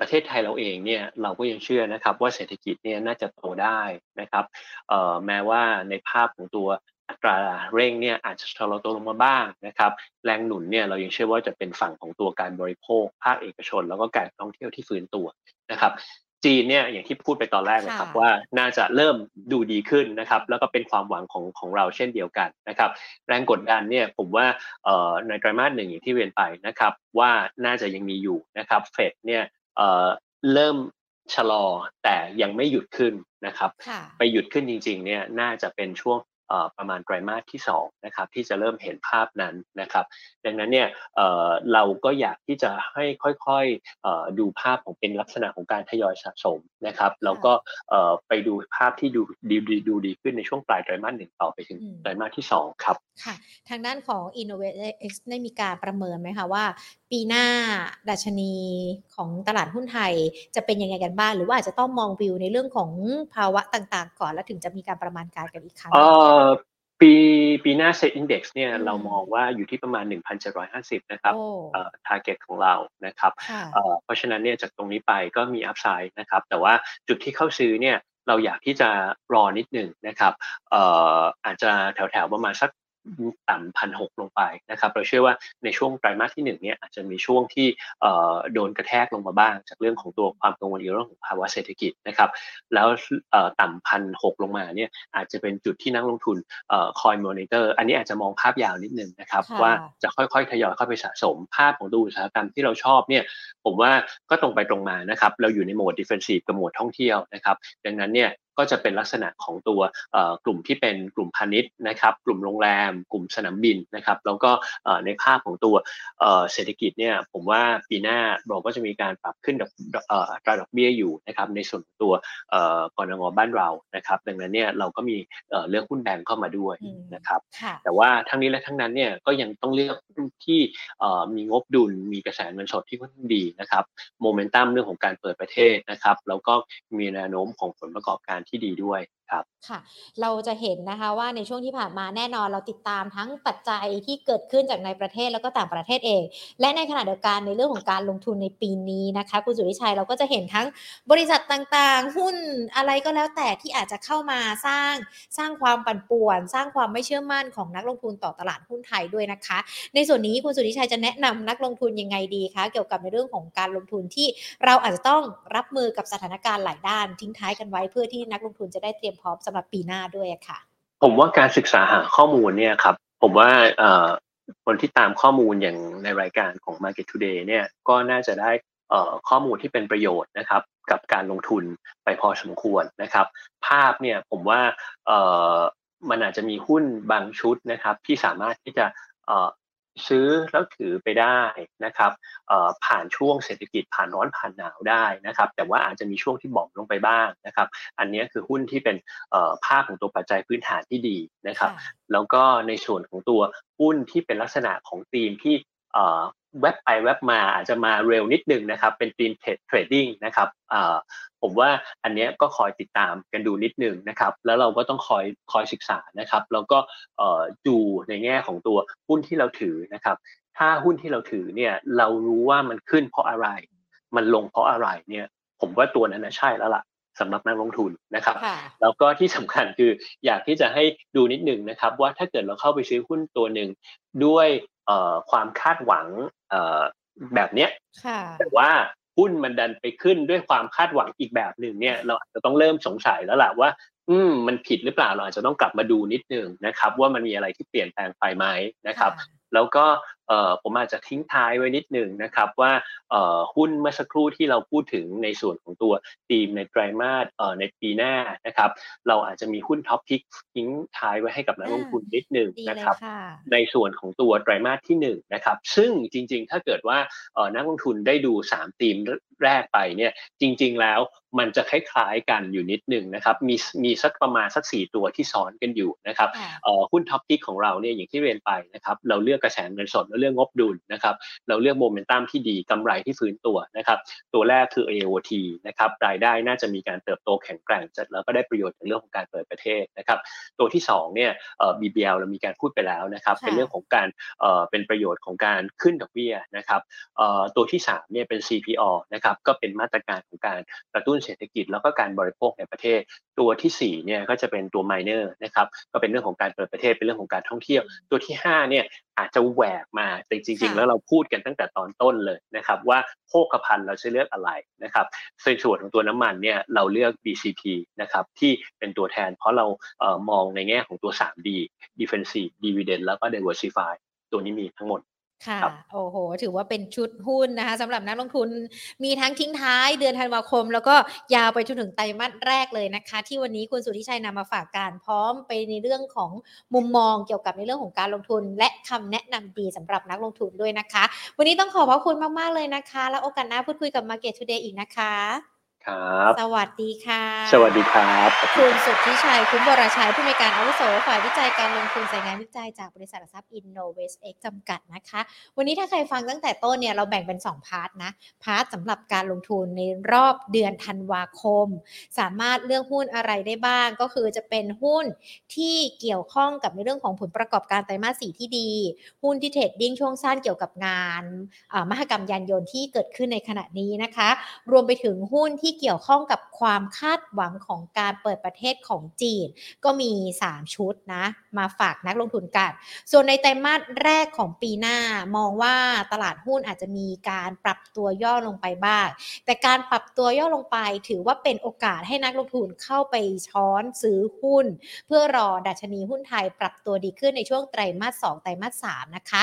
ประเทศไทยเราเองเนี่ยเราก็ยังเชื่อนะครับว่าเศรษฐกิจเนี่ยน่าจะโตได้นะครับแม้ว่าในภาพของตัวอัตราเร่งเนี่ยอาจจะชะลอตัวลงมาบ้างนะครับแรงหนุนเนี่ยเรายังเชื่อว่าจะเป็นฝั่งของตัวการบริโภคภาคเอกชน แล้วก็การท่องเที่ยวที่ฟื้นตัวนะครับ จีนเนี่ยอย่างที่พูดไปตอนแรกนะครับว่าน่าจะเริ่มดูดีขึ้นนะครับแล้วก็เป็นความหวังของของเราเช่นเดียวกันนะครับแรงกดดันเนี่ยผมว่าในไตรมาสหนึ่งอย่างที่เรียนไปนะครับว่าน่าจะยังมีอยู่นะครับเฟดเนี่ยเริ่มชะลอแต่ยังไม่หยุดขึ้นนะครับไปหยุดขึ้นจริงๆเนี่ยน่าจะเป็นช่วง ประมาณไตรมาสที่2นะครับที่จะเริ่มเห็นภาพนั้นนะครับ ดังนั้นเนี่ยเราก็อยากที่จะให้ค่อยๆดูภาพของเป็นลักษณะของการทยอยสะสมนะครับแล้วก็ไปดูภาพที่ดูดีดูดีขึ้นในช่วงปลายไตรมาสหนึ่งต่อไปถึงไตรมาสที่ 2 ครับค่ะ ทางด้านของ InnovateX ได้มีการประเมินไหมคะว่า ปีหน้าดัชนีของตลาดหุ้นไทยจะเป็นยังไงกันบ้างหรือว่าอาจจะต้องมองวิวในเรื่องของภาวะต่างๆ ก่อนแล้วถึงจะมีการประมาณการกันอีกครั้งปีปีหน้าเซ็ตอินดี x เนี่ยเรามองว่าอยู่ที่ประมาณ 1,750 นะครับเอ่อ target ของเรานะครับเอ่อเพราะฉะนั้นเนี่ยจากตรงนี้ไปก็มี upside นะครับ แต่ว่าจุดที่เข้าซื้อเนี่ยเราอยากที่จะรอนิดหนึ่งนะครับเอ่ออาจจะแถวๆประมาณสัก ต่ำพันหกลงไปนะครับเราเชื่อว่าในช่วงไตรมาสที่หนึ่งเนี่ยอาจจะมีช่วงที่โดนกระแทกลงมาบ้าง จากเรื่องของตัวความกังวลเรื่องของภาวะเศรษฐกิจนะครับแล้วต่ำพันหกลงมาเนี่ยอาจจะเป็นจุดที่นักลงทุนคอยมอนิเตอร์อันนี้อาจจะมองภาพยาวนิดนึงนะครับว่าจะค่อยๆทยอยเข้าไปสะสมภาพของตัวอุตสาหกรรมที่เราชอบเนี่ยผมว่าก็ตรงไปตรงมานะครับเราอยู่ในโหมด defensive กับโหมดท่องเที่ยวนะครับดังนั้นเนี่ย ก็จะเป็นลักษณะของตัวกลุ่มที่เป็นกลุ่มพาณิชย์นะครับ กลุ่มโรงแรม กลุ่มสนามบินนะครับ แล้วก็ในภาพของตัวเศรษฐกิจเนี่ยผมว่าปีหน้าเราก็จะมีการปรับขึ้นดอกตราดอกเบี้ยอยู่นะครับในส่วนตัวกรงบ้านเรานะครับ ดังนั้นเนี่ยเราก็มีเลือกหุ้นแบงก์เข้ามาด้วยนะครับ แต่ว่าทั้งนี้และทั้งนั้นเนี่ยก็ยังต้องเลือกที่มีงบดุลมีกระแสเงินสดที่ค่อนข้างดีนะครับโมเมนตัมเรื่องของการเปิดประเทศนะครับ แล้วก็มีแนวโน้มของผลประกอบการที่ดีด้วย ครับค่ะ เราจะเห็นนะคะว่าในช่วงที่ผ่านมาแน่นอนเราติดตามทั้งปัจจัยที่เกิดขึ้นจากในประเทศแล้วก็ต่างประเทศเอง และในขณะเดียวกันในเรื่องของการลงทุนในปีนี้นะคะคุณสุริชัยเราก็จะเห็นทั้งบริษัทต่างๆ หุ้นอะไรก็แล้วแต่ที่อาจจะเข้ามาสร้างสร้างความปั่นป่วน สร้างความไม่เชื่อมั่นของนักลงทุนต่อตลาดหุ้นไทยด้วยนะคะ ในส่วนนี้คุณสุริชัยจะแนะนำนักลงทุนยังไงดีคะเกี่ยวกับในเรื่องของการลงทุนที่เราอาจจะต้องรับมือกับสถานการณ์หลายด้านทิ้งท้ายกันไว้เพื่อที่นักลงทุนจะได้เตรียมพร้อมสำหรับปีหน้าด้วยค่ะ ผมว่าการศึกษาหาข้อมูลเนี่ยครับ ผมว่าคนที่ตามข้อมูลอย่างในรายการของ Market Today เนี่ยก็น่าจะได้ข้อมูลที่เป็นประโยชน์นะครับกับการลงทุนไปพอสมควรนะครับ ภาพเนี่ยผมว่ามันอาจจะมีหุ้นบางชุดนะครับ ที่สามารถที่จะ ซื้อแล้วถือไปได้นะครับผ่านช่วงเศรษฐกิจผ่านร้อนผ่านหนาวได้นะครับ แต่ว่าอาจจะมีช่วงที่บอมลงไปบ้างนะครับ อันนี้คือหุ้นที่เป็นภาพของตัวปัจจัยพื้นฐานที่ดีนะครับ แล้วก็ในส่วนของตัวหุ้นที่เป็นลักษณะของธีมที่ แวบไปแวบมาอาจจะมาเร็วนิดนึงนะครับ เป็นธีมเทรดดิ้งนะครับผมว่าอันนี้ก็คอยติดตามกันดูนิดนึงนะครับ แล้วเราก็ต้องคอยคอยศึกษานะครับ แล้วก็ดูในแง่ของตัวหุ้นที่เราถือนะครับ ถ้าหุ้นที่เราถือเนี่ยเรารู้ว่ามันขึ้นเพราะอะไร มันลงเพราะอะไรเนี่ย ผมว่าตัวนั้นนะใช่แล้วล่ะสำหรับนักลงทุนนะครับ แล้วก็ที่สำคัญคืออยากที่จะให้ดูนิดหนึ่งนะครับ ว่าถ้าเกิดเราเข้าไปซื้อหุ้นตัวหนึ่งด้วยความคาดหวัง แบบเนี้ยแต่ว่าหุ้นมันดันไปขึ้นด้วยความคาดหวังอีกแบบหนึ่งเนี่ย เราอาจจะต้องเริ่มสงสัยแล้วแหละว่า อืมมันผิดหรือเปล่าเราอาจจะต้องกลับมาดูนิดนึงนะครับ ว่ามันมีอะไรที่เปลี่ยนแปลงไปไหมนะครับ แล้วก็ผมอาจจะทิ้งท้ายไว้นิดหนึ่งนะครับว่าหุ้นเมื่อสักครู่ที่เราพูดถึงในส่วนของตัวทีมในไตรมาสในปีหน้านะครับเราอาจจะมีหุ้น top pick ทิ้งท้ายไว้ให้กับนักลงทุนนิดหนึ่งนะครับในส่วนของตัวไตรมาสที่1นะครับซึ่งจริงๆ ถ้าเกิดว่านักลงทุนได้ดู 3 ทีมแรกไปเนี่ยจริง ๆ แล้วมันจะคล้ายๆกันอยู่นิดหนึ่งนะครับมีมีสักประมาณสัก 4 ตัวที่ซ้อนกันอยู่นะครับหุ้นท็อปพิกของเราเนี่ยอย่างที่เรียนไปนะครับเราเลือกกระแสเงินสดเรื่องงบดุลนะครับเราเลือกโมเมนตัมที่ดีกำไรที่ฟื้นตัวนะครับตัวแรกคือ AOT นะครับรายได้น่าจะมีการเติบโตแข็งแกร่งจัดแล้วก็ได้ประโยชน์ในเรื่องของการเปิดประเทศนะครับตัวที่2เนี่ยเอ่อ BBL เรามีการพูดไปแล้วนะครับเป็นเรื่องของการเอ่อเป็นประโยชน์ของการขึ้นดอกเบี้ยนะครับเอ่อตัวที่3เนี่ยเป็น CPO นะครับก็เป็นมาตรการของการกระตุ้นเศรษฐกิจแล้วก็การบริโภคในประเทศ ตัวที่4เนี่ยก็จะเป็นตัว minor นะครับก็เป็นเรื่องของการเปิดประเทศเป็นเรื่องของการท่องเที่ยว ตัวที่5เนี่ยอาจจะแหวกมาแต่จริง ๆ แล้วเราพูดกันตั้งแต่ตอนต้นเลยนะครับ ว่าโภคภัณฑ์เราจะเลือกอะไรนะครับในส่วนของตัวน้ำมันเนี่ยเราเลือก BCP นะครับที่เป็นตัวแทนเพราะเราเอ่อมองในแง่ของตัว 3D defensive dividend แล้วก็ diversify ตัวนี้มีทั้งหมด ค่ะ โอ้โห ถือว่าเป็นชุดหุ้นนะคะสำหรับนักลงทุนมีทั้งทิ้งท้ายเดือนธันวาคม แล้วก็ยาวไปจนถึงไตรมาสแรกเลยนะคะ ที่วันนี้คุณสุทธิชัยนำมาฝากการพร้อมไปในเรื่องของมุมมองเกี่ยวกับในเรื่องของการลงทุน และคำแนะนำดีสำหรับนักลงทุนด้วยนะคะ วันนี้ต้องขอบพระคุณมาก ๆ เลยนะคะ แล้วโอกาสหน้าพูดคุยกับ Market Today อีกนะคะ ครับ สวัสดีค่ะ สวัสดีครับคุณสุทธิชัย คุณบรชัย ผู้มีการอาวุโสฝ่ายวิจัยการลงทุนสายงานวิจัยจากบริษัททรัพย์อินโนเวสเอ็กจำกัดนะคะ วันนี้ถ้าใครฟังตั้งแต่ต้นเนี่ยเราแบ่งเป็น 2 part นะ part สำหรับการลงทุนในรอบเดือนธันวาคม สามารถเลือกหุ้นอะไรได้บ้าง ก็คือจะเป็นหุ้นที่เกี่ยวข้องกับในเรื่องของผลประกอบการไตรมาสสี่ที่ดี หุ้นที่ trading ช่วงสั้นเกี่ยวกับงานมหกรรมยานยนต์ที่เกิดขึ้นในขณะนี้นะคะ รวมไปถึงหุ้นที่เกี่ยวข้องกับความคาดหวังของการเปิดประเทศของจีน ก็มี 3 ชุดนะมาฝากนักลงทุนกัน ส่วนในไตรมาสแรกของปีหน้ามองว่าตลาดหุ้นอาจจะมีการปรับตัวย่อลงไปบ้าง แต่การปรับตัวย่อลงไปถือว่าเป็นโอกาสให้นักลงทุนเข้าไปช้อนซื้อหุ้น เพื่อรอดัชนีหุ้นไทยปรับตัวดีขึ้นในช่วงไตรมาส2ไตรมาส3นะคะ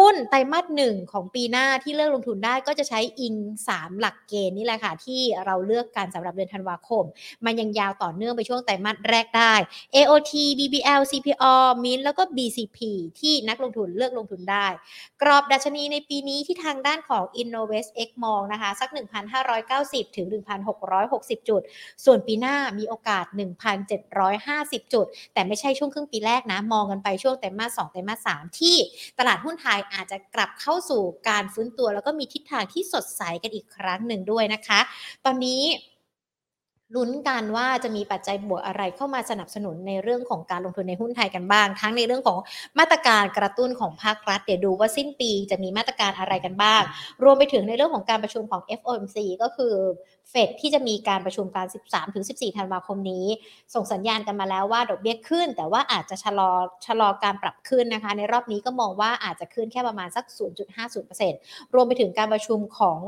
หุ้นไตรมาสหนึ่งของปีหน้าที่เลือกลงทุนได้ก็จะใช้อิง 3 หลักเกณฑ์นี่แหละค่ะ ที่เราเลือกกันสำหรับเดือนธันวาคม มันยังยาวต่อเนื่องไปช่วงไตรมาสแรกได้ AOT BBL CPO MIN แล้วก็ BCP ที่นักลงทุนเลือกลงทุนได้ กรอบดัชนีในปีนี้ที่ทางด้านของ Innovest X มองนะคะ สัก 1,590 ถึง 1,660 จุด ส่วนปีหน้ามีโอกาส 1,750 จุด แต่ไม่ใช่ช่วงครึ่งปีแรกนะ มองกันไปช่วงไตรมาส2ไตรมาส3ที่ตลาดหุ้นไทยอาจจะกลับเข้าสู่การฟื้นตัว แล้วก็มีทิศทางที่สดใสกันอีกครั้งหนึ่งด้วยนะคะ ตอนนี้ ลุ้นกันว่าจะมีปัจจัยบวกอะไรเข้ามาสนับสนุนในเรื่องของการลงทุนในหุ้นไทยกันบ้าง ทั้งในเรื่องของมาตรการกระตุ้นของภาครัฐ เดี๋ยวดูว่าสิ้นปีจะมีมาตรการอะไรกันบ้าง รวมไปถึงในเรื่องของการประชุมของ FOMC ก็คือเฟดที่จะมีการประชุมการ 13-14 ธันวาคมนี้ ส่งสัญญาณกันมาแล้วว่าดอกเบี้ยขึ้น แต่ว่าอาจจะชะลอชะลอการปรับขึ้นนะคะ ในรอบนี้ก็มองว่าอาจจะขึ้นแค่ประมาณสัก 0.50%รวมไปถึงการประชุมของ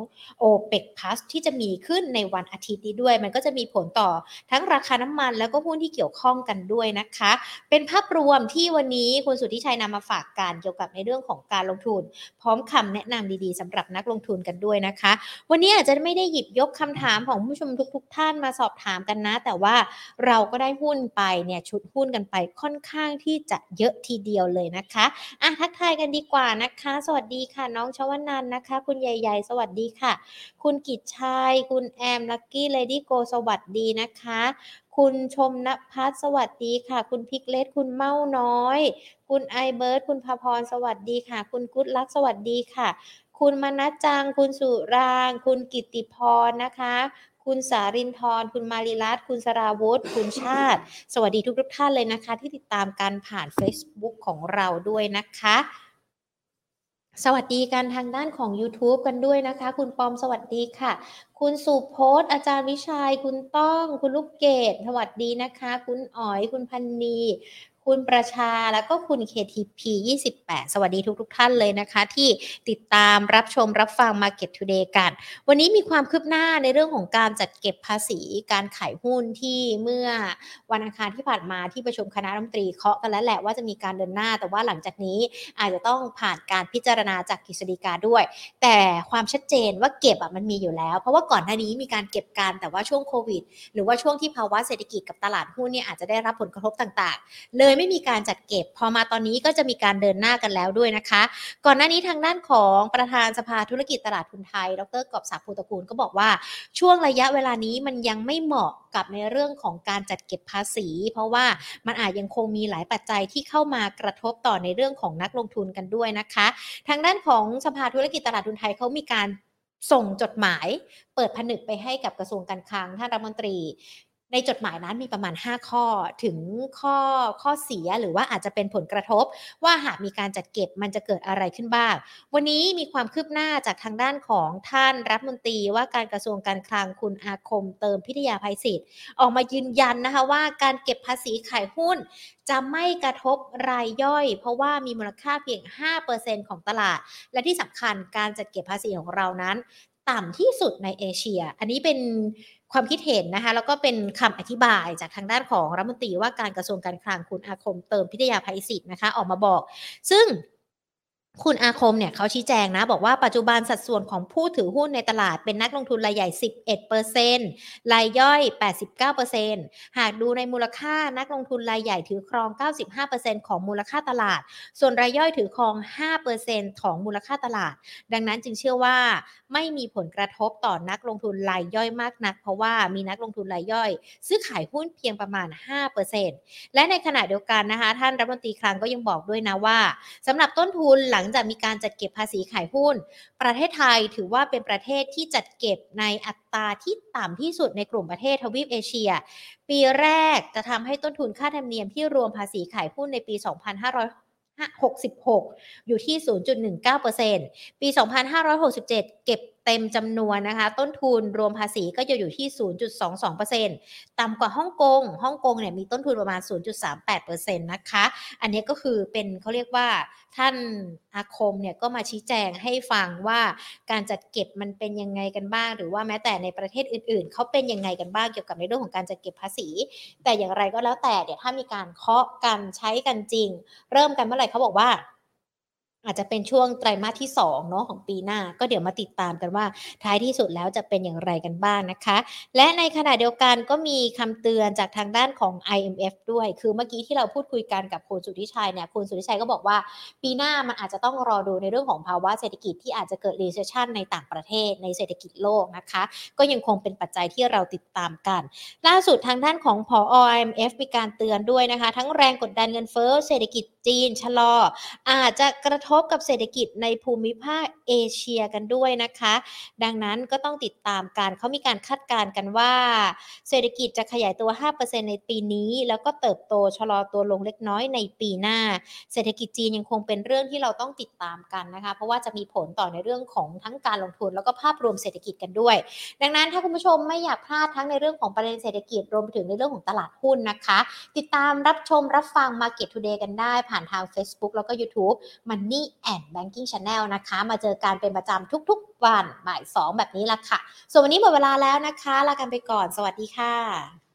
OPEC Plus ที่จะมีขึ้นในวันอาทิตย์นี้ด้วย มันก็จะมีผลต่อทั้งราคาน้ำมันแล้วก็หุ้นที่เกี่ยวข้องกันด้วยนะคะ เป็นภาพรวมที่วันนี้คุณสุทธิชัยนำมาฝากการเกี่ยวกับในเรื่องของการลงทุน พร้อมคำแนะนำดีๆสำหรับนักลงทุนกันด้วยนะคะ วันนี้อาจจะไม่ได้หยิบยกคำถามามของผู้ชมทุกๆท่านมาสอบถามกันนะ แต่ว่าเราก็ได้หุ้นไปเนี่ยชุดหุ้นกันไปค่อนข้างที่จะเยอะทีเดียวเลยนะคะอะทักทายกันดีกว่านะคะ สวัสดีค่ะ น้องชวนันนะคะ คุณใหญ่ๆ สวัสดีค่ะ คุณกิจชัยคุณแอมลักกี้เลดี้โกสวัสดีนะคะ คุณชมนภัสสวัสดีค่ะ คุณพิกเลสคุณเมาน้อย คุณไอเบิร์ดคุณพาพรสวัสดีค่ะ คุณกุ๊ดลักสวัสดีค่ะ คุณมนัจจัง คุณสุราง คุณกิติพรนะคะ คุณสารินทร์คุณมาริรัตคุณสราวุธ คุณชาติ สวัสดีทุกทุกท่านเลยนะคะ ที่ติดตามการผ่าน Facebook ของเราด้วยนะคะ สวัสดีกันทางด้านของ YouTube กันด้วยนะคะ คุณปอมสวัสดีค่ะ คุณสุโพสอาจารย์วิชัย คุณต้อง คุณลูกเกดสวัสดีนะคะ คุณอ๋อย คุณพันนี คุณประชาแล้วก็คุณ KTP 28 สวัสดีทุกทท่านเลยนะคะ ที่ติดตามรับชมรับฟัง Market Today กัน วันนี้มีความคืบหน้าในเรื่องของการจัดเก็บภาษีการขายหุ้นที่เมื่อวันอังคารที่ผ่านมาที่ประชุมคณะรัฐมนตรีเคาะกันแล้วแหละว่าจะมีการเดินหน้า แต่ว่าหลังจากนี้อาจจะต้องผ่านการพิจารณาจากกฤษฎีกาด้วย แต่ความชัดเจนว่าเก็บอะมันมีอยู่แล้ว เพราะว่าก่อนหน้านี้มีการเก็บการแต่ว่าช่วงโควิด หรือว่าช่วงที่ภาวะเศรษฐกิจกับตลาดหุ้นเนี่ยอาจจะได้รับผลกระทบต่างๆ เลยไม่มีการจัดเก็บ พอมาตอนนี้ก็จะมีการเดินหน้ากันแล้วด้วยนะคะ ก่อนหน้านี้ทางด้านของประธานสภาธุรกิจตลาดทุนไทย ดรกอบศักดิ์ภูตะกูลก็บอกว่าช่วงระยะเวลานี้มันยังไม่เหมาะกับในเรื่องของการจัดเก็บภาษี เพราะว่ามันอาจยังคงมีหลายปัจจัยที่เข้ามากระทบต่อในเรื่องของนักลงทุนกันด้วยนะคะ ทางด้านของสภาธุรกิจตลาดทุนไทยเขามีการส่งจดหมายเปิดผนึกไปให้กับกระทรวงการคลังท่านรัฐมนตรี ในจดหมายนั้นมีประมาณ 5 ข้อถึงข้อข้อเสียหรือว่าอาจจะเป็นผลกระทบ ว่าหากมีการจัดเก็บมันจะเกิดอะไรขึ้นบ้าง วันนี้มีความคืบหน้าจากทางด้านของท่านรัฐมนตรีว่าการกระทรวงการคลังคุณอาคมเติมพิทยาภัยศิษย์ออกมายืนยันนะคะว่าการเก็บภาษีขายหุ้น จะไม่กระทบรายย่อย เพราะว่ามีมูลค่าเพียง 5%ของตลาด และที่สำคัญการจัดเก็บภาษีของเรานั้น ต่ำที่สุดในเอเชีย อันนี้เป็น ความคิดเห็นนะคะแล้วก็เป็นคำอธิบายจากทางด้านของรัฐมนตรีว่าการกระทรวงการคลังคุณอาคมเติมพิทยาภัยศิษย์นะคะออกมาบอก ซึ่ง คุณอาคมเนี่ยเขาชี้แจงนะ บอกว่าปัจจุบันสัดส่วนของผู้ถือหุ้นในตลาดเป็นนักลงทุนรายใหญ่ 11%รายย่อย 89%หากดูในมูลค่านักลงทุนรายใหญ่ถือครอง 95%ของมูลค่าตลาด ส่วนรายย่อยถือครอง 5%ของมูลค่าตลาด ดังนั้นจึงเชื่อว่าไม่มีผลกระทบต่อนักลงทุนรายย่อยมากนัก เพราะว่ามีนักลงทุนรายย่อย ซื้อขายหุ้นเพียงประมาณ 5%และในขณะเดียวกันนะคะ ท่านรัฐมนตรีคลังก็ยังบอกด้วยนะว่าสำหรับต้นทุนหลังงจากมีการจัดเก็บภาษีขายหุ้น ประเทศไทยถือว่าเป็นประเทศที่จัดเก็บในอัตราที่ต่ำที่สุดในกลุ่มประเทศทวีปเอเชีย ปีแรกจะทำให้ต้นทุนค่าธรรมเนียมที่รวมภาษีขายหุ้นในปี 2566 อยู่ที่ 0.19%ปี 2567 เก็บ เต็มจำนวนนะคะ ต้นทุนรวมภาษีก็จะอยู่ที่ 0.22%ต่ำกว่าฮ่องกงฮ่องกงเนี่ยมีต้นทุนประมาณ 0.38%นะคะ อันนี้ก็คือเป็นเขาเรียกว่าท่านอาคมเนี่ยก็มาชี้แจงให้ฟังว่าการจัดเก็บมันเป็นยังไงกันบ้าง หรือว่าแม้แต่ในประเทศอื่นๆ เขาเป็นยังไงกันบ้างเกี่ยวกับในเรื่องของการจัดเก็บภาษี แต่อย่างไรก็แล้วแต่เดี๋ยวถ้ามีการเคาะกันใช้กันจริง เริ่มกันเมื่อไหร่เขาบอกว่า อาจจะเป็นช่วงไตรมาสที่2เนาะของปีหน้า ก็เดี๋ยวมาติดตามกันว่าท้ายที่สุดแล้วจะเป็นอย่างไรกันบ้างนะคะ และในขณะเดียวกันก็มีคำเตือนจากทางด้านของ IMF ด้วย คือเมื่อกี้ที่เราพูดคุยกันกับคุณสุทธิชัยเนี่ยคุณสุทธิชัยก็บอกว่า ปีหน้ามันอาจจะต้องรอดูในเรื่องของภาวะเศรษฐกิจที่อาจจะเกิด recession ในต่างประเทศในเศรษฐกิจโลกนะคะ ก็ยังคงเป็นปัจจัยที่เราติดตามกัน ล่าสุดทางด้านของพอ IMF มีการเตือนด้วยนะคะ ทั้งแรงกดดันเงินเฟ้อเศรษฐกิจจีนชะลอ อาจจะกระทบบกับเศรษฐกิจในภูมิภาคเอเชียกันด้วยนะคะ ดังนั้นก็ต้องติดตามกันเขามีการคาดการณ์กันว่า เศรษฐกิจจะขยายตัว 5%ในปีนี้ แล้วก็เติบโตชะลอตัวลงเล็กน้อยในปีหน้า เศรษฐกิจจีนยังคงเป็นเรื่องที่เราต้องติดตามกันนะคะ เพราะว่าจะมีผลต่อในเรื่องของทั้งการลงทุน แล้วก็ภาพรวมเศรษฐกิจกันด้วย ดังนั้นถ้าคุณผู้ชมไม่อยากพลาดทั้งในเรื่องของประเด็นเศรษฐกิจรวมไปถึงในเรื่องของตลาดหุ้นนะคะ ติดตามรับชมรับฟัง Market Today กันได้ผ่านทาง Facebook แล้วก็ YouTube Money and Banking Channel นะคะ มาเจอการเป็นประจำทุกๆวันบ่าย 2 แบบนี้ละค่ะ ส่วนวันนี้หมดเวลาแล้วนะคะ ลากันไปก่อน สวัสดีค่ะ